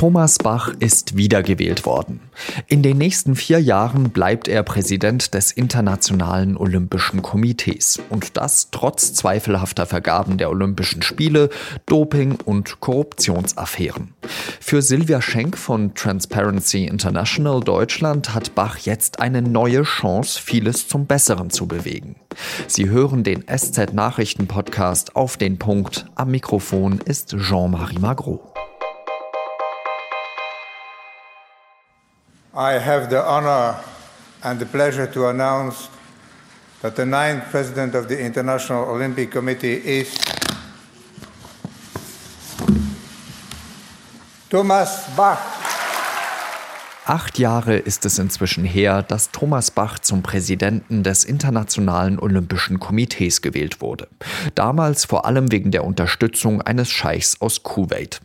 Thomas Bach ist wiedergewählt worden. In den nächsten vier Jahren bleibt er Präsident des Internationalen Olympischen Komitees. Und das trotz zweifelhafter Vergaben der Olympischen Spiele, Doping und Korruptionsaffären. Für Silvia Schenk von Transparency International Deutschland hat Bach jetzt eine neue Chance, vieles zum Besseren zu bewegen. Sie hören den SZ-Nachrichten-Podcast auf den Punkt. Am Mikrofon ist Jean-Marie Magro. I have the honor and the pleasure to announce that the ninth president of the International Olympic Committee is Thomas Bach. Acht Jahre ist es inzwischen her, dass Thomas Bach zum Präsidenten des Internationalen Olympischen Komitees gewählt wurde. Damals vor allem wegen der Unterstützung eines Scheichs aus Kuwait.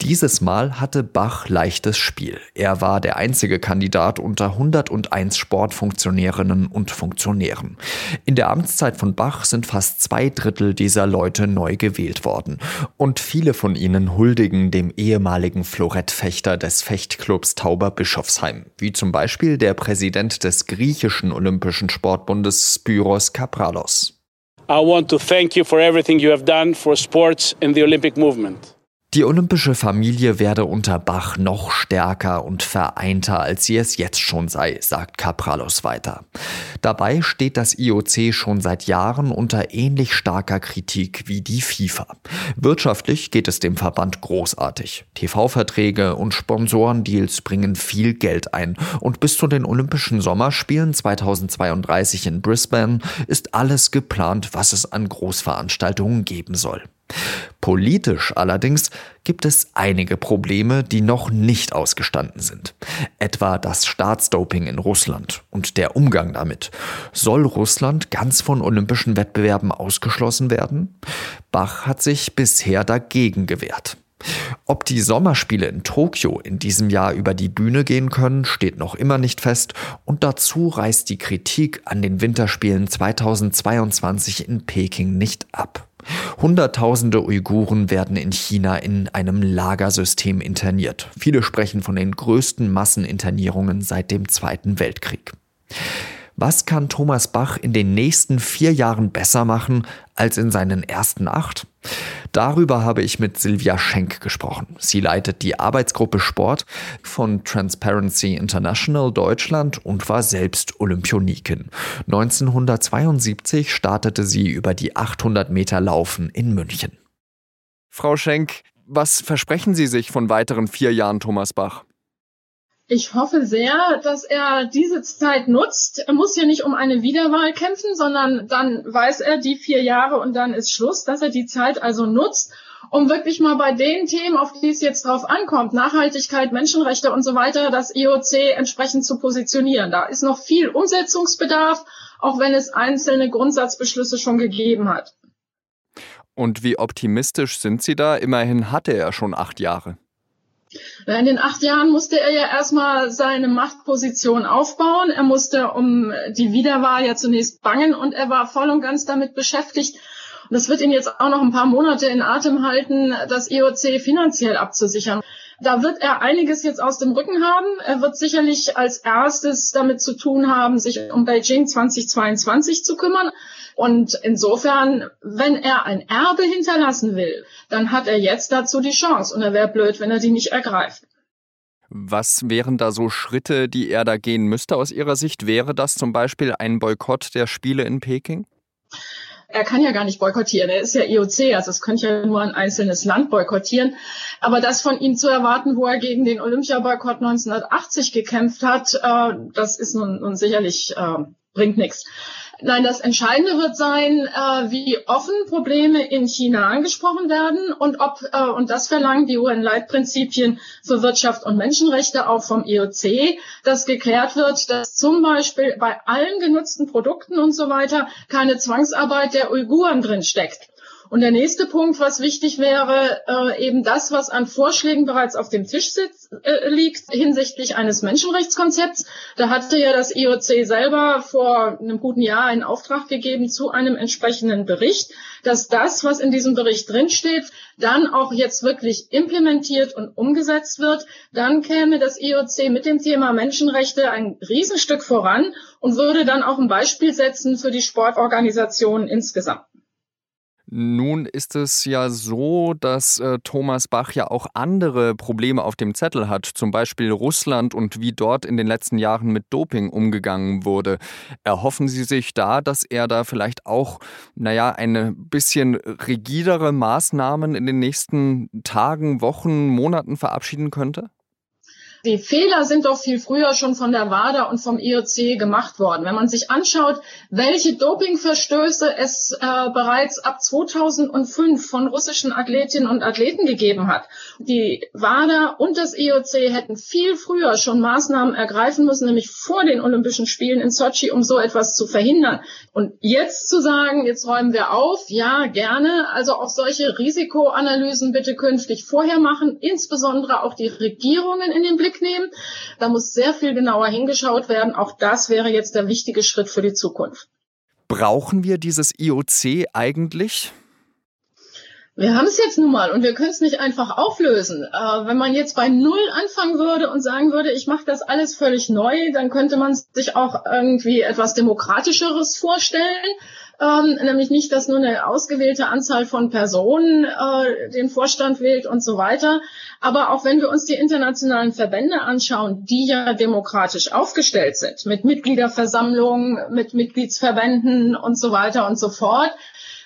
Dieses Mal hatte Bach leichtes Spiel. Er war der einzige Kandidat unter 101 Sportfunktionärinnen und Funktionären. In der Amtszeit von Bach sind fast zwei Drittel dieser Leute neu gewählt worden. Und viele von ihnen huldigen dem ehemaligen Florettfechter des Fechtclubs Tauber Bischofsheim, wie zum Beispiel der Präsident des griechischen Olympischen Sportbundes Spyros Kapralos. I want to thank you for everything you have done for sports in the Olympic movement. Die olympische Familie werde unter Bach noch stärker und vereinter, als sie es jetzt schon sei, sagt Capralos weiter. Dabei steht das IOC schon seit Jahren unter ähnlich starker Kritik wie die FIFA. Wirtschaftlich geht es dem Verband großartig. TV-Verträge und Sponsorendeals bringen viel Geld ein und bis zu den Olympischen Sommerspielen 2032 in Brisbane ist alles geplant, was es an Großveranstaltungen geben soll. Politisch allerdings gibt es einige Probleme, die noch nicht ausgestanden sind. Etwa das Staatsdoping in Russland und der Umgang damit. Soll Russland ganz von olympischen Wettbewerben ausgeschlossen werden? Bach hat sich bisher dagegen gewehrt. Ob die Sommerspiele in Tokio in diesem Jahr über die Bühne gehen können, steht noch immer nicht fest und dazu reißt die Kritik an den Winterspielen 2022 in Peking nicht ab. Hunderttausende Uiguren werden in China in einem Lagersystem interniert. Viele sprechen von den größten Masseninternierungen seit dem Zweiten Weltkrieg. Was kann Thomas Bach in den nächsten vier Jahren besser machen als in seinen ersten acht? Darüber habe ich mit Silvia Schenk gesprochen. Sie leitet die Arbeitsgruppe Sport von Transparency International Deutschland und war selbst Olympionikin. 1972 startete sie über die 800 Meter Laufen in München. Frau Schenk, was versprechen Sie sich von weiteren vier Jahren Thomas Bach? Ich hoffe sehr, dass er diese Zeit nutzt. Er muss ja nicht um eine Wiederwahl kämpfen, sondern dann weiß er die vier Jahre und dann ist Schluss, dass er die Zeit also nutzt, um wirklich mal bei den Themen, auf die es jetzt drauf ankommt, Nachhaltigkeit, Menschenrechte und so weiter, das IOC entsprechend zu positionieren. Da ist noch viel Umsetzungsbedarf, auch wenn es einzelne Grundsatzbeschlüsse schon gegeben hat. Und wie optimistisch sind Sie da? Immerhin hatte er schon acht Jahre. In den acht Jahren musste er ja erstmal seine Machtposition aufbauen. Er musste um die Wiederwahl ja zunächst bangen und er war voll und ganz damit beschäftigt. Und das wird ihn jetzt auch noch ein paar Monate in Atem halten, das IOC finanziell abzusichern. Da wird er einiges jetzt aus dem Rücken haben. Er wird sicherlich als erstes damit zu tun haben, sich um Beijing 2022 zu kümmern. Und insofern, wenn er ein Erbe hinterlassen will, dann hat er jetzt dazu die Chance. Und er wäre blöd, wenn er die nicht ergreift. Was wären da so Schritte, die er da gehen müsste aus Ihrer Sicht? Wäre das zum Beispiel ein Boykott der Spiele in Peking? er kann ja gar nicht boykottieren. Er ist ja IOC, also es könnte ja nur ein einzelnes Land boykottieren. Aber das von ihm zu erwarten, wo er gegen den Olympiaboykott 1980 gekämpft hat, äh, das ist nun, nun sicherlich äh, bringt nichts. Nein, das Entscheidende wird sein, äh, wie offen Probleme in China angesprochen werden und ob, äh, und das verlangen die UN-Leitprinzipien für Wirtschaft und Menschenrechte auch vom IOC, dass geklärt wird, dass zum Beispiel bei allen genutzten Produkten und so weiter keine Zwangsarbeit der Uiguren drin steckt. Und der nächste Punkt, was wichtig wäre, äh, eben das, was an Vorschlägen bereits auf dem Tisch sitzt, äh, liegt hinsichtlich eines Menschenrechtskonzepts. Da hatte ja das IOC selber vor einem guten Jahr einen Auftrag gegeben zu einem entsprechenden Bericht, dass das, was in diesem Bericht drinsteht, dann auch jetzt wirklich implementiert und umgesetzt wird. Dann käme das IOC mit dem Thema Menschenrechte ein Riesenstück voran und würde dann auch ein Beispiel setzen für die Sportorganisationen insgesamt. Nun ist es ja so, dass äh, Thomas Bach ja auch andere Probleme auf dem Zettel hat, zum Beispiel Russland und wie dort in den letzten Jahren mit Doping umgegangen wurde. Erhoffen Sie sich da, dass er da vielleicht auch, naja, eine bisschen rigidere Maßnahmen in den nächsten Tagen, Wochen, Monaten verabschieden könnte? Die Fehler sind doch viel früher schon von der WADA und vom IOC gemacht worden. Wenn man sich anschaut, welche Dopingverstöße es äh, bereits ab 2005 von russischen Athletinnen und Athleten gegeben hat. Die WADA und das IOC hätten viel früher schon Maßnahmen ergreifen müssen, nämlich vor den Olympischen Spielen in Sochi, um so etwas zu verhindern. Und jetzt zu sagen, jetzt räumen wir auf, ja, gerne. Also auch solche Risikoanalysen bitte künftig vorher machen, insbesondere auch die Regierungen in den Blick Blick nehmen. Da muss sehr viel genauer hingeschaut werden. Auch das wäre jetzt der wichtige Schritt für die Zukunft. Brauchen wir dieses IOC eigentlich? Wir haben es jetzt nun mal und wir können es nicht einfach auflösen. Äh, wenn man jetzt bei Null anfangen würde und sagen würde, ich mache das alles völlig neu, dann könnte man sich auch irgendwie etwas Demokratischeres vorstellen ähm, nämlich nicht, dass nur eine ausgewählte Anzahl von Personen äh, den Vorstand wählt und so weiter. Aber auch wenn wir uns die internationalen Verbände anschauen, die ja demokratisch aufgestellt sind, mit Mitgliederversammlungen, mit Mitgliedsverbänden und so weiter und so fort,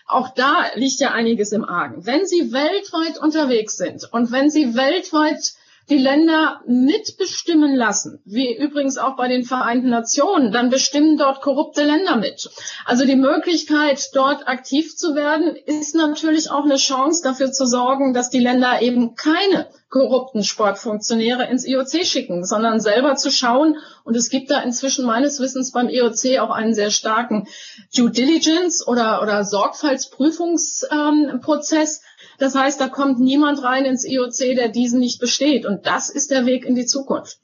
auch da liegt ja einiges im Argen. Wenn Sie weltweit unterwegs sind und wenn Sie weltweit die Länder mitbestimmen lassen, wie übrigens auch bei den Vereinten Nationen, dann bestimmen dort korrupte Länder mit. Also die Möglichkeit, dort aktiv zu werden, ist natürlich auch eine Chance dafür zu sorgen, dass die Länder eben keine korrupten Sportfunktionäre ins IOC schicken, sondern selber zu schauen. Und es gibt da inzwischen meines Wissens beim IOC auch einen sehr starken Due Diligence oder, oder Sorgfaltsprüfungsprozess, ähm, das heißt, da kommt niemand rein ins IOC, der diesen nicht besteht. Und das ist der Weg in die Zukunft.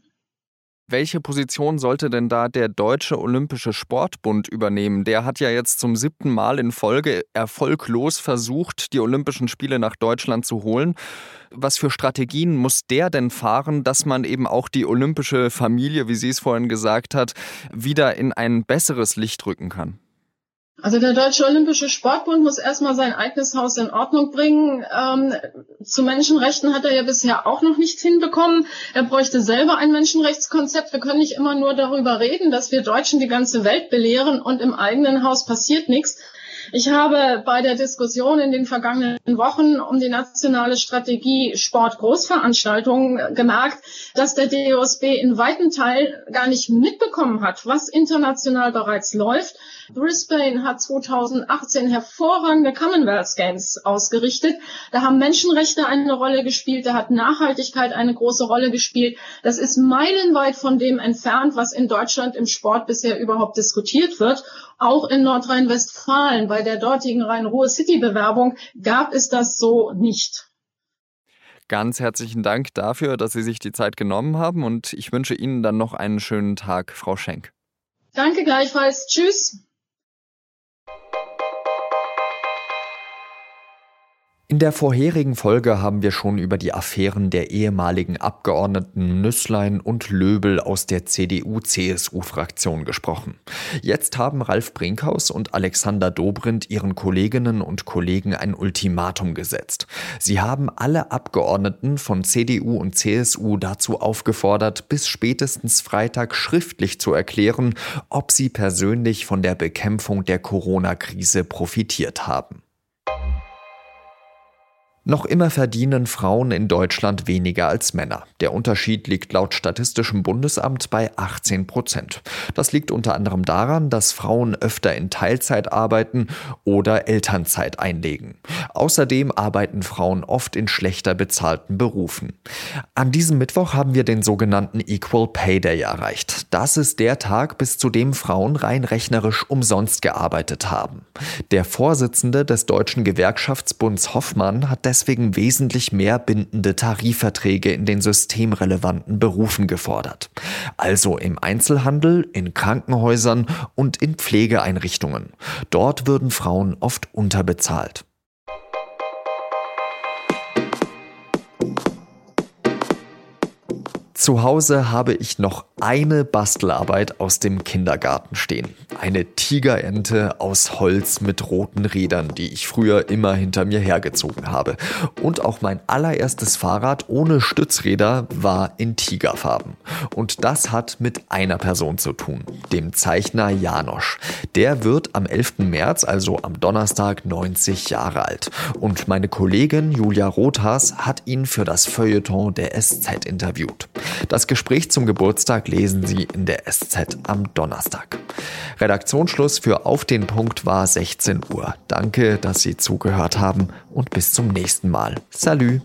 Welche Position sollte denn da der Deutsche Olympische Sportbund übernehmen? Der hat ja jetzt zum siebten Mal in Folge erfolglos versucht, die Olympischen Spiele nach Deutschland zu holen. Was für Strategien muss der denn fahren, dass man eben auch die olympische Familie, wie sie es vorhin gesagt hat, wieder in ein besseres Licht rücken kann? Also der Deutsche Olympische Sportbund muss erstmal sein eigenes Haus in Ordnung bringen. Ähm, zu Menschenrechten hat er ja bisher auch noch nichts hinbekommen. Er bräuchte selber ein Menschenrechtskonzept. Wir können nicht immer nur darüber reden, dass wir Deutschen die ganze Welt belehren und im eigenen Haus passiert nichts. Ich habe bei der Diskussion in den vergangenen Wochen um die nationale Strategie Sport Großveranstaltungen gemerkt, dass der DOSB in weiten Teilen gar nicht mitbekommen hat, was international bereits läuft. Brisbane hat 2018 hervorragende Commonwealth Games ausgerichtet. Da haben Menschenrechte eine Rolle gespielt, da hat Nachhaltigkeit eine große Rolle gespielt. Das ist meilenweit von dem entfernt, was in Deutschland im Sport bisher überhaupt diskutiert wird. Auch in Nordrhein-Westfalen bei der dortigen Rhein-Ruhr-City-Bewerbung gab es das so nicht. Ganz herzlichen Dank dafür, dass Sie sich die Zeit genommen haben und ich wünsche Ihnen dann noch einen schönen Tag, Frau Schenk. Danke gleichfalls. Tschüss. In der vorherigen Folge haben wir schon über die Affären der ehemaligen Abgeordneten Nüsslein und Löbel aus der CDU-CSU-Fraktion gesprochen. Jetzt haben Ralf Brinkhaus und Alexander Dobrindt ihren Kolleginnen und Kollegen ein Ultimatum gesetzt. Sie haben alle Abgeordneten von CDU und CSU dazu aufgefordert, bis spätestens Freitag schriftlich zu erklären, ob sie persönlich von der Bekämpfung der Corona-Krise profitiert haben. Noch immer verdienen Frauen in Deutschland weniger als Männer. Der Unterschied liegt laut Statistischem Bundesamt bei 18 Prozent. Das liegt unter anderem daran, dass Frauen öfter in Teilzeit arbeiten oder Elternzeit einlegen. Außerdem arbeiten Frauen oft in schlechter bezahlten Berufen. An diesem Mittwoch haben wir den sogenannten Equal Pay Day erreicht. Das ist der Tag, bis zu dem Frauen rein rechnerisch umsonst gearbeitet haben. Der Vorsitzende des Deutschen Gewerkschaftsbunds Hoffmann hat deswegen wesentlich mehr bindende Tarifverträge in den systemrelevanten Berufen gefordert. Also im Einzelhandel, in Krankenhäusern und in Pflegeeinrichtungen. Dort würden Frauen oft unterbezahlt. Zu Hause habe ich noch eine Bastelarbeit aus dem Kindergarten stehen. Eine Tigerente aus Holz mit roten Rädern, die ich früher immer hinter mir hergezogen habe. Und auch mein allererstes Fahrrad ohne Stützräder war in Tigerfarben. Und das hat mit einer Person zu tun, dem Zeichner Janosch. Der wird am 11. März, also am Donnerstag, 90 Jahre alt. Und meine Kollegin Julia Rothas hat ihn für das Feuilleton der SZ interviewt. Das Gespräch zum Geburtstag lesen Sie in der SZ am Donnerstag. Redaktionsschluss für Auf den Punkt war 16 Uhr. Danke, dass Sie zugehört haben und bis zum nächsten Mal. Salü!